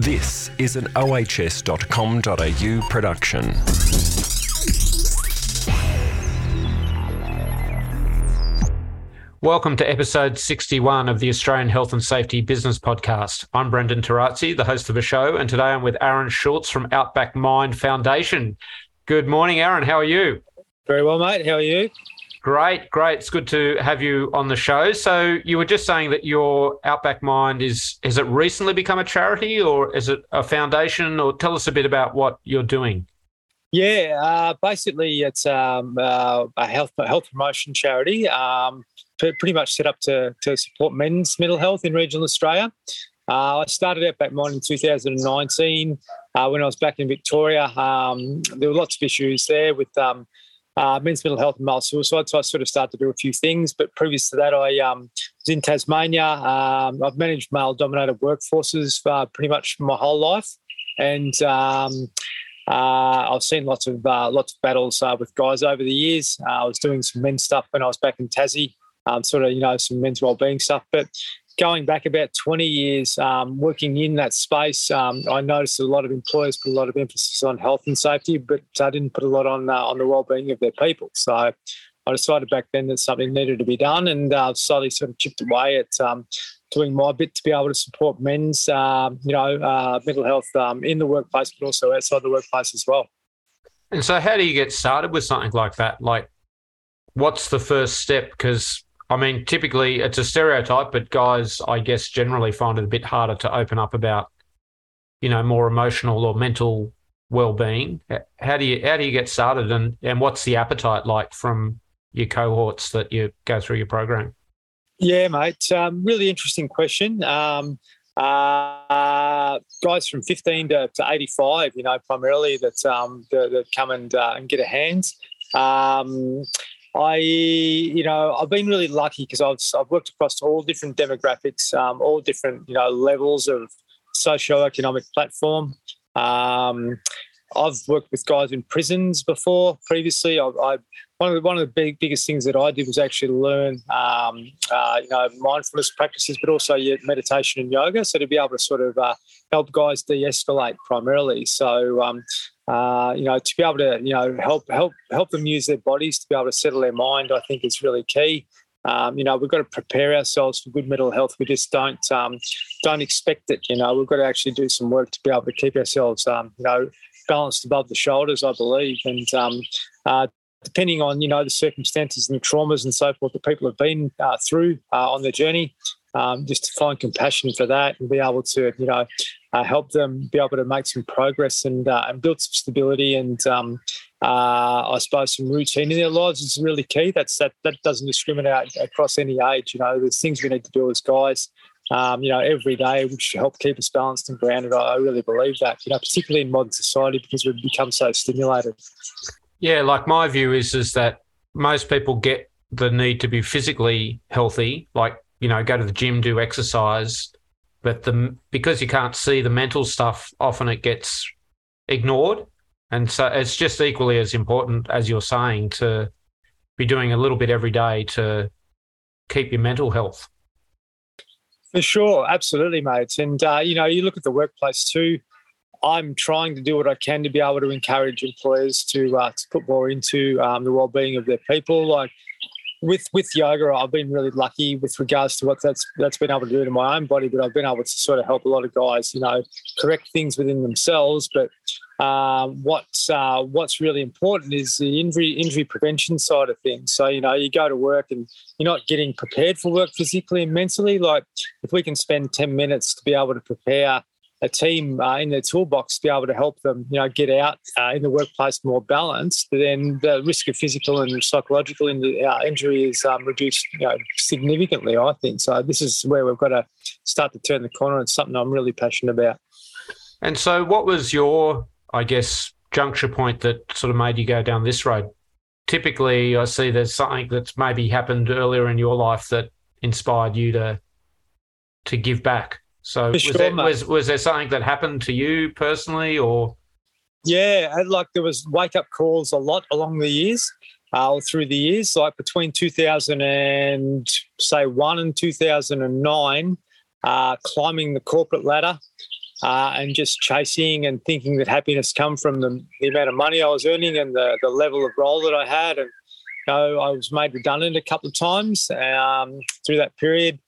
This is an ohs.com.au production. Welcome to episode 61 of the Australian Health and Safety Business Podcast. I'm Brendan Torazzi, the host of the show, and today I'm with Aaron Schultz from Outback Mind Foundation. Good morning, Aaron. How are you? Very well, mate. How are you? Great, great. It's good to have you on the show. So you were just saying that your Outback Mind is has it recently become a charity or is it a foundation? Or tell us a bit about what you're doing. Yeah, uh, basically it's um, uh, a health health promotion charity. Um, pretty much set up to, to support men's mental health in regional Australia. Uh, I started Outback Mind in 2019 uh, when I was back in Victoria. Um, there were lots of issues there with um, uh, men's mental health and male suicide, so I sort of started to do a few things. But previous to that, I um, was in Tasmania. Um, I've managed male-dominated workforces for pretty much my whole life, and um, uh, I've seen lots of uh, lots of battles uh, with guys over the years. Uh, I was doing some men's stuff when I was back in Tassie um, sort of, you know, some men's wellbeing stuff. But going back about 20 years um, working in that space, um, I noticed that a lot of employers put a lot of emphasis on health and safety, but I didn't put a lot on uh, on the wellbeing of their people. So I decided back then that something needed to be done, and uh, slowly sort of chipped away at um, doing my bit to be able to support men's, uh, you know, uh, mental health um, in the workplace, but also outside the workplace as well. And so, how do you get started with something like that? Like, what's the first step? Because I mean, typically it's a stereotype, but guys, I guess, generally find it a bit harder to open up about, you know, more emotional or mental well-being. How do you how do you get started, and and what's the appetite like from your cohorts that you go through your program? Yeah, mate. Um, really interesting question. Um, uh, guys from 15 to, to 85, you know, primarily that um, that, come and uh, and get a hand. Um, I, you know, I've been really lucky because I've, I've worked across all different demographics, um, all different, you know, levels of socio-economic platform. Um, I've worked with guys in prisons before. Previously, I, I one of the one of the big biggest things that I did was actually learn, um, uh, you know, mindfulness practices, but also meditation and yoga. So to be able to sort of uh, help guys de-escalate primarily. So um, uh, you know, to be able to you know help help help them use their bodies to be able to settle their mind, I think is really key. Um, you know, we've got to prepare ourselves for good mental health. We just don't um, don't expect it. You know, we've got to actually do some work to be able to keep ourselves, um, you know, balanced above the shoulders. I believe, and um, uh, depending on you know the circumstances and the traumas and so forth that people have been uh, through uh, on their journey, um, just to find compassion for that and be able to you know uh, help them be able to make some progress and uh, and build some stability and um, uh, I suppose some routine in their lives is really key. That's that that doesn't discriminate across any age. You know, there's things we need to do as guys. Um, you know, every day, which help keep us balanced and grounded. I, I really believe that. You know, particularly in modern society because we've become so stimulated. Yeah, like my view is is that most people get the need to be physically healthy, like you know, go to the gym, do exercise, but the because you can't see the mental stuff, often it gets ignored, and so it's just equally as important as you're saying to be doing a little bit every day to keep your mental health. For sure, absolutely, mate. And uh, you know, you look at the workplace too. I'm trying to do what I can to be able to encourage employers to uh, to put more into um, the well-being of their people. Like with with yoga, I've been really lucky with regards to what that's that's been able to do to my own body, but I've been able to sort of help a lot of guys, you know, correct things within themselves. But uh, what's uh, what's really important is the injury injury prevention side of things. So you know, you go to work and you're not getting prepared for work physically and mentally. Like if we can spend ten minutes to be able to prepare a team uh, in their toolbox to be able to help them, you know, get out uh, in the workplace more balanced, then the risk of physical and psychological uh, injury is um, reduced, you know, significantly. I think so. This is where we've got to start to turn the corner. It's something I'm really passionate about. And so, what was your, I guess, juncture point that sort of made you go down this road? Typically, I see there's something that's maybe happened earlier in your life that inspired you to to give back. So was, sure, there, was, was there something that happened to you personally, or? Yeah, like there was wake up calls a lot along the years, uh, through the years, like between 2000 and say one and 2009, uh, climbing the corporate ladder. uh, and just chasing and thinking that happiness come from the, the amount of money I was earning and the, the level of role that I had. And you know, I was made redundant a couple of times um, through that period.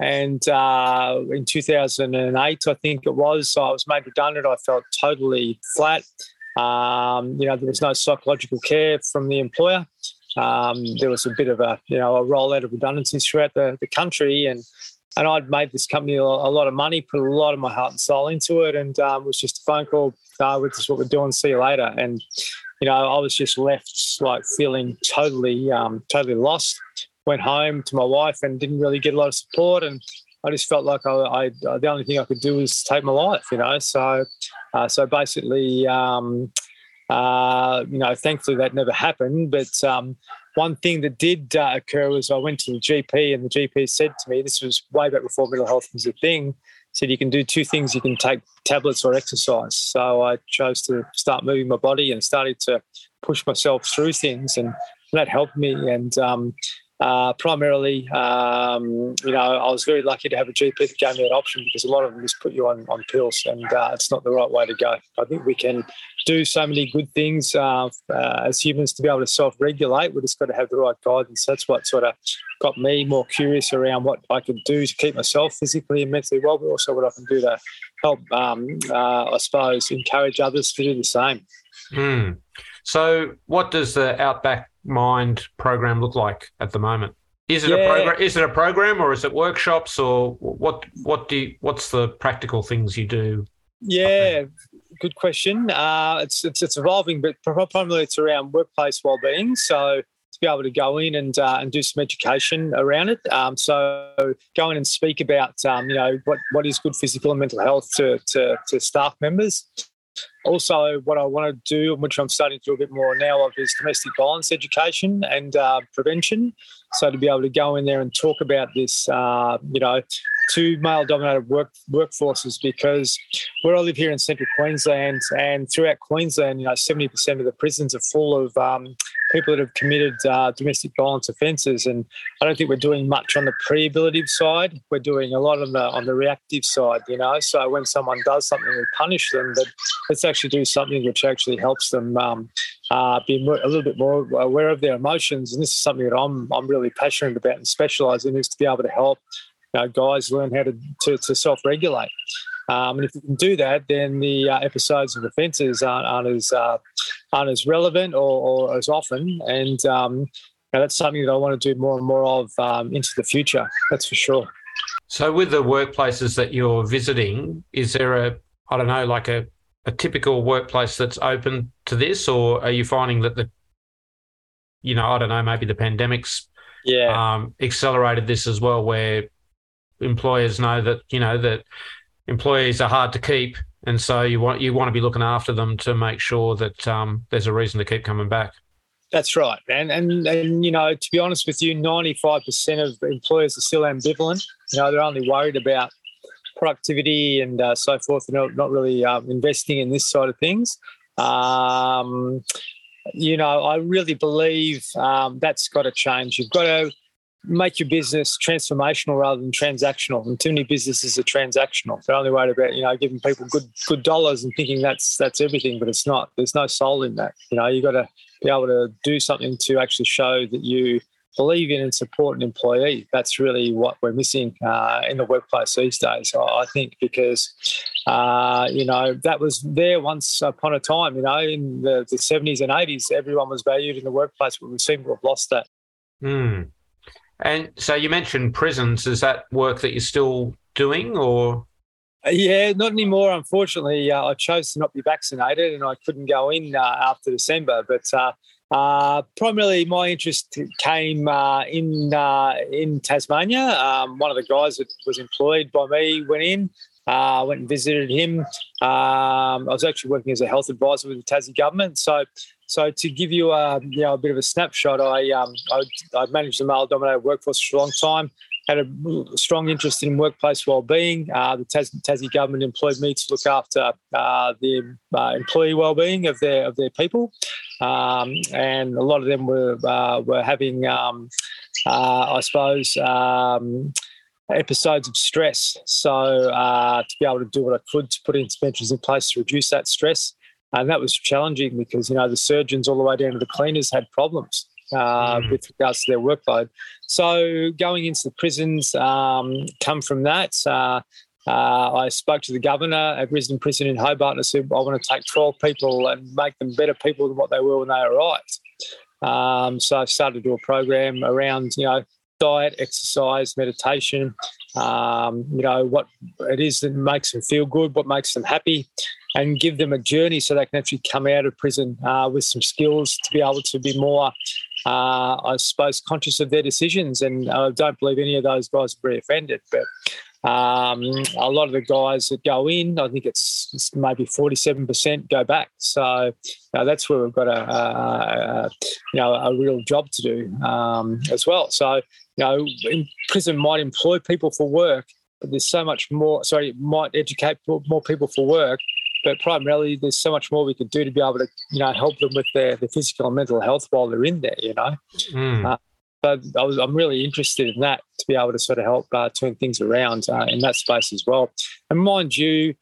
And uh, in 2008, I think it was, I was made redundant. I felt totally flat. Um, you know, there was no psychological care from the employer. Um, there was a bit of a, you know, a rollout of redundancies throughout the, the country. And and I'd made this company a lot of money, put a lot of my heart and soul into it, and um, it was just a phone call. Uh, with this, what we're doing. See you later. And you know, I was just left like feeling totally, um, totally lost. Went home to my wife and didn't really get a lot of support, and I just felt like I, I the only thing I could do was take my life. You know, so uh, so basically. Um, uh, you know, thankfully that never happened. But um, one thing that did uh, occur was I went to the GP, and the GP said to me, this was way back before mental health was a thing, said you can do two things you can take tablets or exercise. So I chose to start moving my body and started to push myself through things, and that helped me. And um, uh, primarily, um, you know, I was very lucky to have a GP that gave me that option because a lot of them just put you on, on pills, and uh, it's not the right way to go. I think we can do so many good things uh, uh as humans to be able to self-regulate. We just got to have the right guidance. That's what sort of got me more curious around what I could do to keep myself physically and mentally well, but also what I can do to help, um, uh, I suppose, encourage others to do the same. Mm. So, what does the Outback Mind program look like at the moment? Is it yeah. a program? Is it a program, or is it workshops, or what? What do you, what's the practical things you do? Yeah, good question. Uh, it's, it's, it's evolving, but primarily it's around workplace well-being. So to be able to go in and uh, and do some education around it. Um, so go in and speak about um, you know what what is good physical and mental health to to, to staff members. Also, what I want to do, which I'm starting to do a bit more now of, is domestic violence education and uh, prevention. So to be able to go in there and talk about this, uh, you know, to male-dominated work workforces, because where I live here in central Queensland and throughout Queensland, you know, 70% of the prisons are full of um, people that have committed uh, domestic violence offences, and I don't think we're doing much on the pre-abilitive side. We're doing a lot on the on the reactive side, you know. So when someone does something, we punish them, but let's actually do something which actually helps them um, uh, be a little bit more aware of their emotions. And this is something that I'm I'm really passionate about and specialise in is to be able to help know, guys learn how to to, to self regulate. Um, and if you can do that, then the uh, episodes of offences aren't, aren't as uh, aren't as relevant or, or as often. And um, that's something that I want to do more and more of um, into the future. That's for sure. So, with the workplaces that you're visiting, is there a I don't know, like a a typical workplace that's open to this, or are you finding that the you know, I don't know, maybe the pandemic's yeah um, accelerated this as well, where employers know that you know that employees are hard to keep, and so you want you want to be looking after them to make sure that um, there's a reason to keep coming back. That's right, and and and you know, to be honest with you, ninety five percent of employers are still ambivalent. You know, they're only worried about productivity and uh, so forth. They're not, not really um, investing in this side of things. Um, you know, I really believe um, that's got to change. You've got to make your business transformational rather than transactional. And too many businesses are transactional. They're only worried about you know giving people good good dollars and thinking that's that's everything, but it's not. There's no soul in that. You know, you've got to be able to do something to actually show that you believe in and support an employee. That's really what we're missing uh, in the workplace these days. I think because uh, you know that was there once upon a time. You know, in the, the 70s and 80s, everyone was valued in the workplace, but we seem to have lost that. Mm. And so you mentioned prisons. Is that work that you're still doing or? Uh, yeah, not anymore. Unfortunately, uh, I chose to not be vaccinated, and I couldn't go in uh, after December. But uh, uh primarily, my interest came uh, in in Tasmania. Um, one of the guys that was employed by me went in. I went and visited him. Um, I was actually working as a health advisor with the Tassie government, so so to give you a you know a bit of a snapshot, I um, I, I managed the male-dominated workforce for a long time. Had a strong interest in workplace well-being. Uh, the Tas- Tassie government employed me to look after uh, the uh, employee well-being of their of their people, um, and a lot of them were uh, were having, um, uh, I suppose. Um, episodes of stress. So uh, to be able to do what I could to put interventions in place to reduce that stress, and that was challenging because you know the surgeons all the way down to the cleaners had problems uh, mm. with regards to their workload. So going into the prisons, um, come from that. Uh, uh, I spoke to the governor at Risdon Prison in Hobart and I said, I want to take 12 people and make them better people than what they were when they arrived. Um, so I started to do a program around, you know, diet, exercise, meditation, um, you know, what it is that makes them feel good, what makes them happy, and give them a journey so they can actually come out of prison uh, with some skills to be able to be more, uh, I suppose, conscious of their decisions. And I don't believe any of those guys are very offended, but um, a lot of the guys that go in, I think it's, it's maybe 47% go back. So that's where we've got a, a, a, you know a real job to do um, as well. So you know, prison might employ people for work, but there's so much more. Sorry, might educate more people for work, but primarily there's so much more we could do to be able to you know help them with their, their physical and mental health while they're in there. You know. Mm. Uh, but I was, I'm really interested in that to be able to sort of help uh, turn things around uh, in that space as well. And mind you,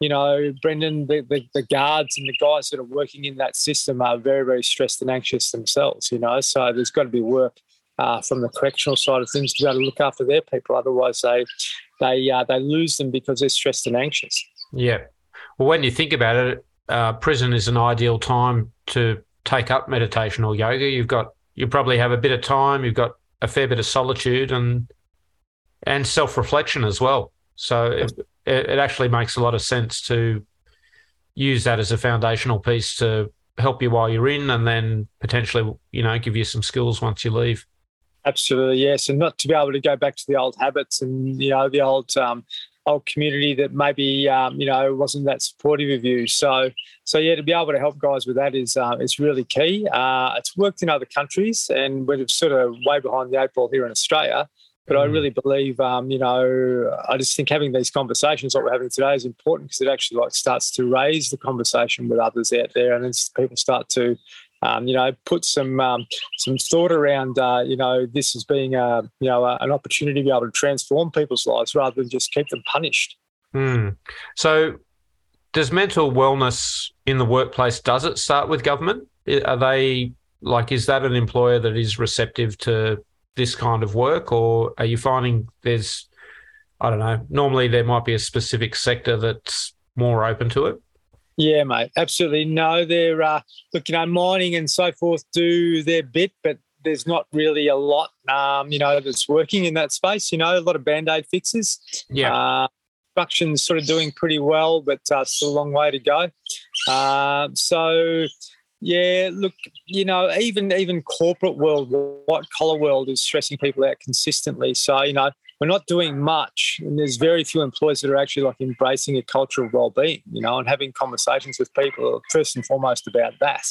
you know, Brendan, the, the, the, guards and the guys that are working in that system are very, very stressed and anxious themselves, you know, so there's got to be work uh, from the correctional side of things to be able to look after their people. Otherwise, they they uh, they lose them because they're stressed and anxious. Yeah. Well, when you think about it, uh, prison is an ideal time to take up meditation or yoga. You've got you probably have a bit of time. You've got a fair bit of solitude and and self reflection as well. So it, it actually makes a lot of sense to use that as a foundational piece to help you while you're in, and then potentially you know give you some skills once you leave. Absolutely, yes, and not to be able to go back to the old habits and you know the old um, old community that maybe um, you know wasn't that supportive of you. So so yeah, to be able to help guys with that is uh, is really key. Uh, it's worked in other countries, and we're sort of way behind the eight ball here in Australia. But mm. I really believe, um, you know, I just think having these conversations like we're having today is important because it actually like starts to raise the conversation with others out there, and then people start to um, you know, put some um, some thought around, uh, you know, this as being a, you know, a, an opportunity to be able to transform people's lives rather than just keep them punished. Mm. So, does mental wellness in the workplace does it start with government? Are they like is that an employer that is receptive to this kind of work, or are you finding there's I don't know. Normally, there might be a specific sector that's more open to it. Yeah, mate, absolutely. No, they're uh, look, you know, mining and so forth do their bit, but there's not really a lot, um, you know, that's working in that space. You know, a lot of band aid fixes. Yeah. Uh, production's sort of doing pretty well, but uh, still a long way to go. Uh, so, yeah, look, you know, even even corporate world, white collar world is stressing people out consistently. So, you know, we're not doing much, and there's very few employers that are actually like embracing a culture of well-being, you know, and having conversations with people first and foremost about that.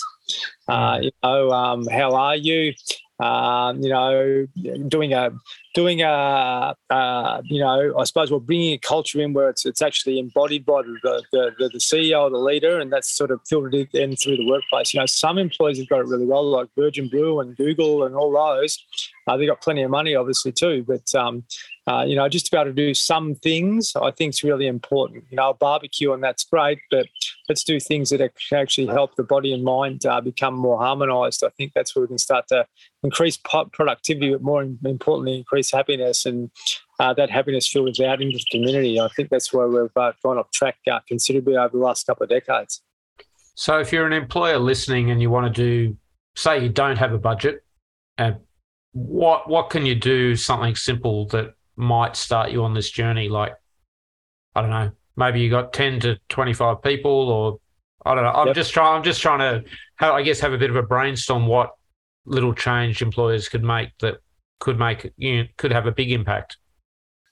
Uh, you know, um, how are you? Um, you know, doing a doing a, uh, you know, I suppose we're bringing a culture in where it's it's actually embodied by the the, the, CEO the leader, and that's sort of filtered in through the workplace. You know, some employees have got it really well, like Virgin Blue and Google and all those. Uh, they've got plenty of money, obviously, too. But um, uh, you know, just to be able to do some things, I think is really important. You know, barbecue and that's great, but let's do things that actually help the body and mind uh, become more harmonised. I think that's where we can start to increase productivity, but more importantly, increase happiness and uh, that happiness filters out into the community. I think that's where we've uh, gone off track uh, considerably over the last couple of decades. So, if you're an employer listening and you want to do, say, you don't have a budget, and what what can you do? Something simple that might start you on this journey? Like, I don't know, maybe you got ten to twenty five people, or I don't know. I'm yep. just trying. I'm just trying to, I guess, have a bit of a brainstorm what little change employers could make that could make you know, could have a big impact.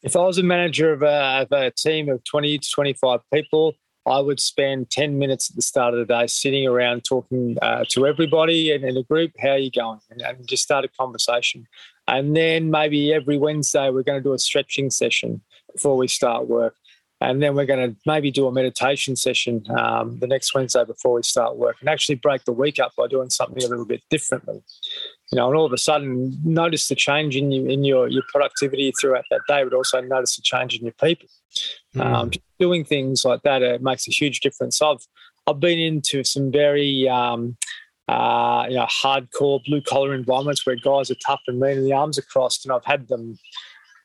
If I was a manager of a, of a team of twenty to twenty five people, I would spend 10 minutes at the start of the day sitting around talking uh, to everybody and in a group, how are you going? And, and, just start a conversation. And then maybe every Wednesday, we're going to do a stretching session before we start work. and then we're going to maybe do a meditation session um, the next Wednesday before we start work, and actually break the week up by doing something a little bit differently. You know, and all of a sudden, notice the change in you, in your your productivity throughout that day, but also notice the change in your people. Mm. Um, doing things like that uh, makes a huge difference. I've I've been into some very um, uh, you know hardcore blue collar environments where guys are tough and mean and the arms are crossed, and I've had them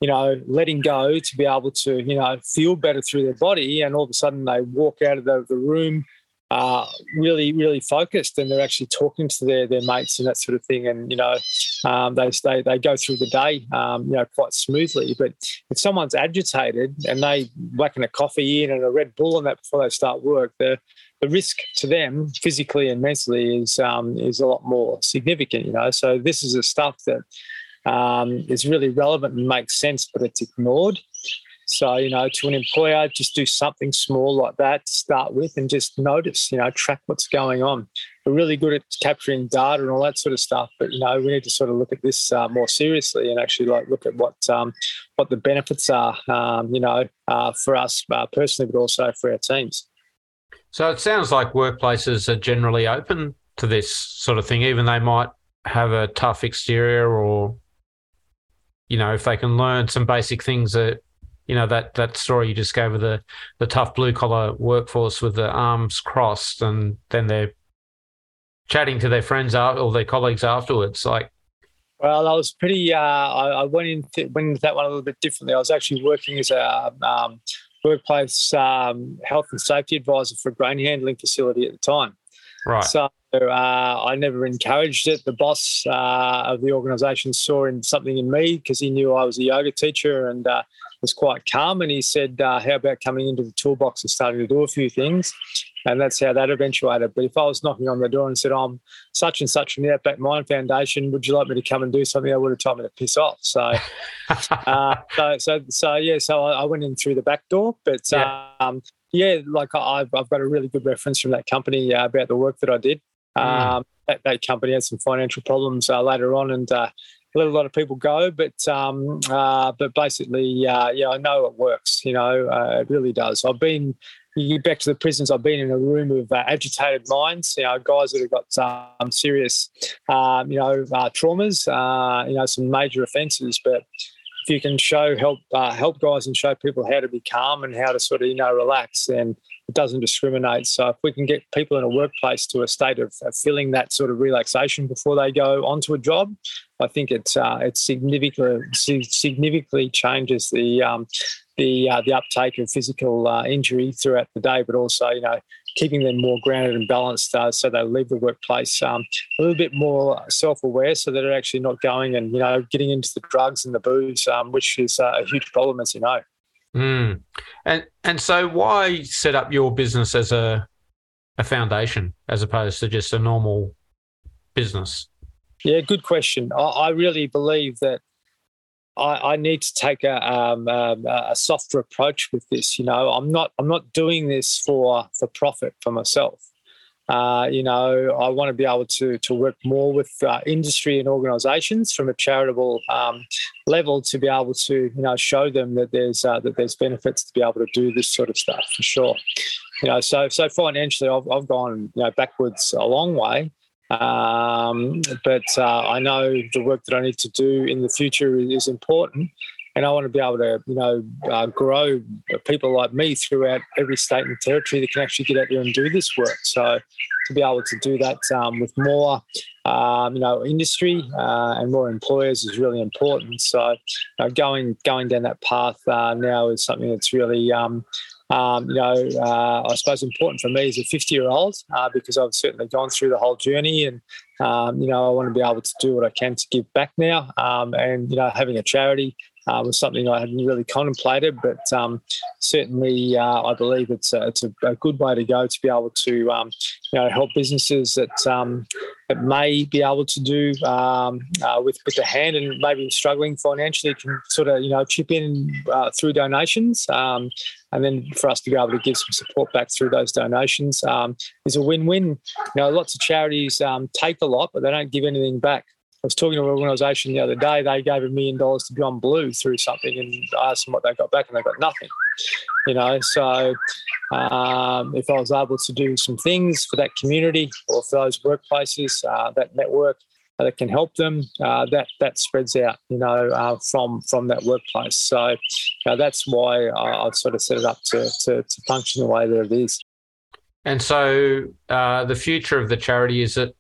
you know, letting go to be able to, you know, feel better through their body. And all of a sudden they walk out of the, the room uh, really, really focused and they're actually talking to their, their mates and that sort of thing. And, you know, um, they, they, they go through the day, um, you know, quite smoothly. But if someone's agitated and they whacking a coffee in and a Red Bull and that before they start work, the, the risk to them physically and mentally is, um, is a lot more significant, you know. So this is the stuff that, um, is really relevant and makes sense, but it's ignored. So, you know, to an employer, just do something small like that to start with and just notice, you know, track what's going on. We're really good at capturing data and all that sort of stuff, but, you know, we need to sort of look at this uh, more seriously and actually like look at what um, what the benefits are, um, you know, uh, for us uh, personally, but also for our teams. So it sounds like workplaces are generally open to this sort of thing, even they might have a tough exterior or you know, if they can learn some basic things that, you know, that that story you just gave of the the tough blue collar workforce with the arms crossed, and then they're chatting to their friends or their colleagues afterwards, like. Well, I was pretty. Uh, I, I, went into went into that one a little bit differently. I was actually working as a um, workplace um, health and safety advisor for a grain handling facility at the time. Right. So uh, I never encouraged it. The boss uh, of the organisation saw in something in me because he knew I was a yoga teacher and uh, was quite calm. And he said, uh, "How about coming into the toolbox and starting to do a few things?" And that's how that eventuated. But if I was knocking on the door and said, "I'm such and such from the Outback Mind Foundation, would you like me to come and do something?" I would have told me to piss off. So, uh, so, so, so, yeah. So I, I, went in through the back door, but. Yeah. Um, yeah, like I've, I've got a really good reference from that company uh, about the work that I did. Mm. Um, that, that, company had some financial problems uh, later on and uh, let a lot of people go. But um, uh, but basically, uh, yeah, I know it works. You know, uh, it really does. I've been you get back to the prisons. I've been in a room of uh, agitated minds. You know, guys that have got um, serious, um, you know, traumas. you know, some major offences, but if you can show help uh, help guys and show people how to be calm and how to sort of you know relax, then it doesn't discriminate. So if we can get people in a workplace to a state of, of feeling that sort of relaxation before they go onto a job, I think it uh, it significantly significantly changes the um, the uh, the uptake of physical uh, injury throughout the day, but also you know keeping them more grounded and balanced uh, so they leave the workplace um, a little bit more self-aware so that they're actually not going and you know getting into the drugs and the booze um, which is uh, a huge problem as you know. Mm. and and so why set up your business as a a foundation as opposed to just a normal business? Yeah good question. I, I really believe that I, I need to take a, um, um, a softer approach with this. You know, I'm not I'm not doing this for for profit for myself. Uh, you know, I want to be able to to work more with uh, industry and organisations from a charitable um, level to be able to you know show them that there's uh, that there's benefits to be able to do this sort of stuff for sure. You know, so so financially, I've, I've gone you know backwards a long way, um, but uh, I know the work that I need to do in the future is important, and I want to be able to, you know, uh, grow people like me throughout every state and territory that can actually get out there and do this work. So to be able to do that um, with more, um, you know, industry uh, and more employers is really important. So uh, going going down that path uh, now is something that's really um, um, you know, uh, I suppose important for me as a 50 year old uh, because I've certainly gone through the whole journey and, um, you know, I want to be able to do what I can to give back now. Um, and, you know, having a charity uh, was something I hadn't really contemplated, but um, certainly uh, I believe it's a, it's a, a, good way to go to be able to um, you know help businesses that um, that may be able to do um, uh, with with the hand and maybe struggling financially can sort of you know chip in uh, through donations. Um, and then for us to be able to give some support back through those donations um, is a win-win. You know, lots of charities take a lot, but they don't give anything back I was talking to an organisation the other day. They gave a million dollars to Beyond Blue through something, and I asked them what they got back, and they got nothing. You know, so um, if I was able to do some things for that community or for those workplaces, uh, that network uh, that can help them, uh, that that spreads out, you know, uh, from from that workplace. So that's why I, have sort of set it up to, to, to function the way that it is. And so, uh, the future of the charity is it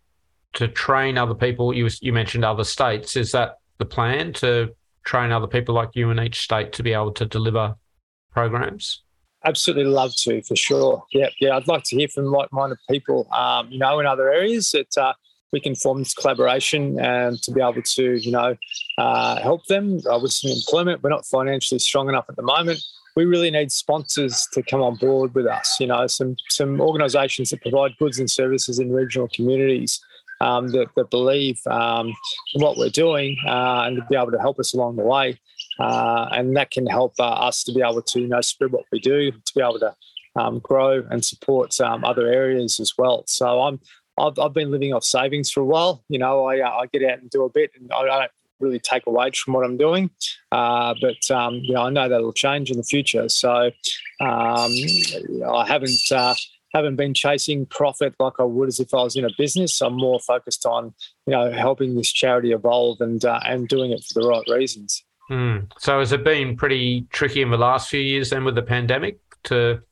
to train other people? You you mentioned other states. Is that the plan to train other people like you in each state to be able to deliver programs? Absolutely love to for sure. Yeah, yeah. I'd like to hear from like-minded people, um, you know, in other areas that uh, we can form this collaboration and to be able to, you know, uh, help them uh, with some employment. We're not financially strong enough at the moment. We really need sponsors to come on board with us. You know, some some organisations that provide goods and services in regional communities. Um, that, that, believe um, what we're doing uh, and to be able to help us along the way uh, and that can help uh, us to be able to you know spread what we do to be able to um, grow and support um, other areas as well. So I'm I've, I've been living off savings for a while. You know, I, uh, I get out and do a bit, and I don't really take a wage from what I'm doing. Uh, but um, you know, I know that'll change in the future. So um, I haven't uh, haven't been chasing profit like I would as if I was in a business. I'm more focused on you know helping this charity evolve and uh, and doing it for the right reasons. Mm. So has it been pretty tricky in the last few years then with the pandemic to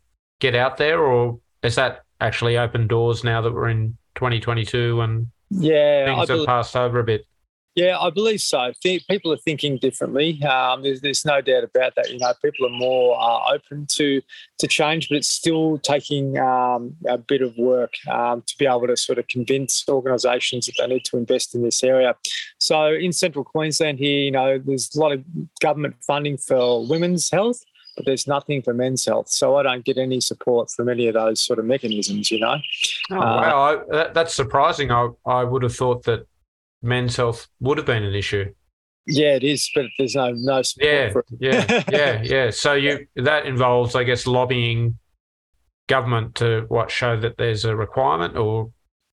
get out there, or has that actually opened doors now that we're in 2022 and yeah, things I have passed over a bit? Yeah, I believe so. People are thinking differently. Um, there's, there's, no doubt about that. You know, people are more uh, open to to change, but it's still taking um, a bit of work um, to be able to sort of convince organisations that they need to invest in this area. So in Central Queensland here, you know, there's a lot of government funding for women's health but there's nothing for men's health. So I don't get any support from any of those sort of mechanisms, you know. Oh, uh, wow, I, that, that's surprising. I, I would have thought that men's health would have been an issue. Yeah, it is, but there's no no yeah, yeah, yeah, yeah. So you that involves, I guess, lobbying government to what show that there's a requirement, or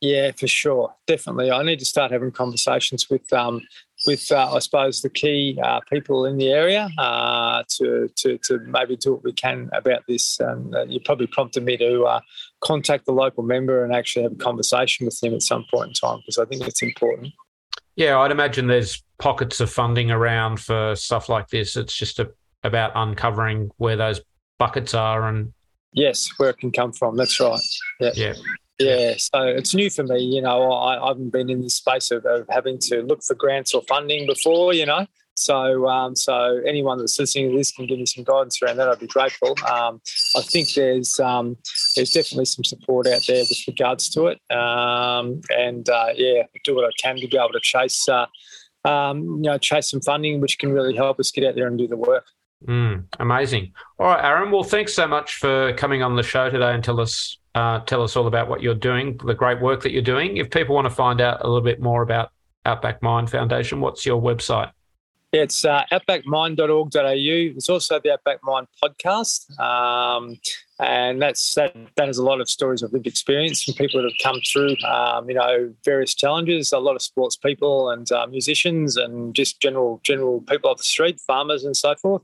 yeah, for sure, definitely. I need to start having conversations with um with uh, I suppose the key uh, people in the area uh, to, to to maybe do what we can about this. And uh, you probably prompted me to uh, contact the local member and actually have a conversation with him at some point in time because I think it's important. Yeah, I'd imagine there's pockets of funding around for stuff like this. It's just a, about uncovering where those buckets are and yes, where it can come from. That's right. Yeah. Yeah. Yeah, so it's new for me. You know, I, I haven't been in this space of, of having to look for grants or funding before. You know, so, um, so anyone that's listening to this can give me some guidance around that. I'd be grateful. Um, I think there's um, there's definitely some support out there with regards to it, um, and uh, yeah, do what I can to be able to chase, uh, um, you know, chase some funding, which can really help us get out there and do the work. Mm, amazing. All right, Aaron. Well, thanks so much for coming on the show today and tell us uh, tell us all about what you're doing, the great work that you're doing. If people want to find out a little bit more about Outback Mind Foundation, what's your website? It's uh, outbackmind.org.au. There's also the Outback Mind podcast. Um, and that's that that has a lot of stories of lived experience from people that have come through um, you know various challenges a lot of sports people and uh, musicians and just general general people off the street farmers and so forth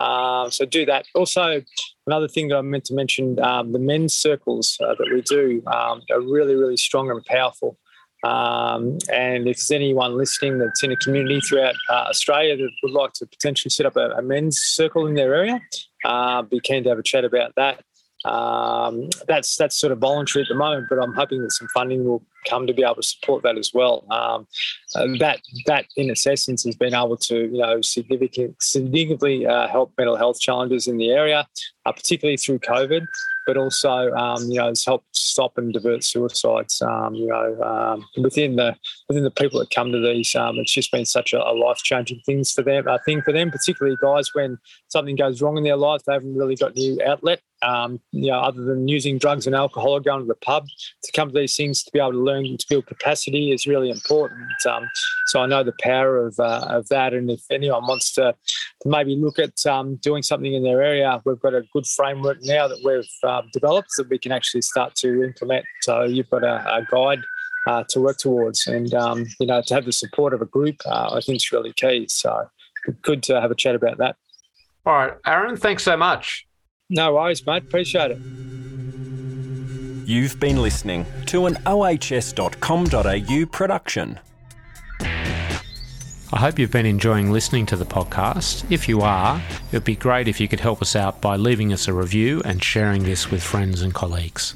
um, so do that also another thing that i meant to mention um, the men's circles uh, that we do um, are really really strong and powerful um, and if there's anyone listening that's in a community throughout uh, Australia that would like to potentially set up a, a men's circle in their area, uh, be keen to have a chat about that. Um, that's that's sort of voluntary at the moment, but I'm hoping that some funding will come to be able to support that as well. Um, that that in its essence has been able to you know significant, significantly uh, help mental health challenges in the area, uh, particularly through COVID but also um, you know has helped stop and divert suicides. Um, you know um, within the within the people that come to these, um, it's just been such a, a life changing things for them. I think for them, particularly guys, when something goes wrong in their life, they haven't really got new outlet. Um, you know, other than using drugs and alcohol or going to the pub, to come to these things to be able to learn to build capacity is really important. So I know the power of uh, of that, and if anyone wants to, to maybe look at um, doing something in their area, we've got a good framework now that we've uh, developed that we can actually start to implement. So you've got a, a guide uh, to work towards. And um, you know, to have the support of a group, uh, I think is really key. So good to have a chat about that. All right, Aaron, thanks so much. No worries, mate. Appreciate it. You've been listening to an ohs.com.au production. I hope you've been enjoying listening to the podcast. If you are, it would be great if you could help us out by leaving us a review and sharing this with friends and colleagues.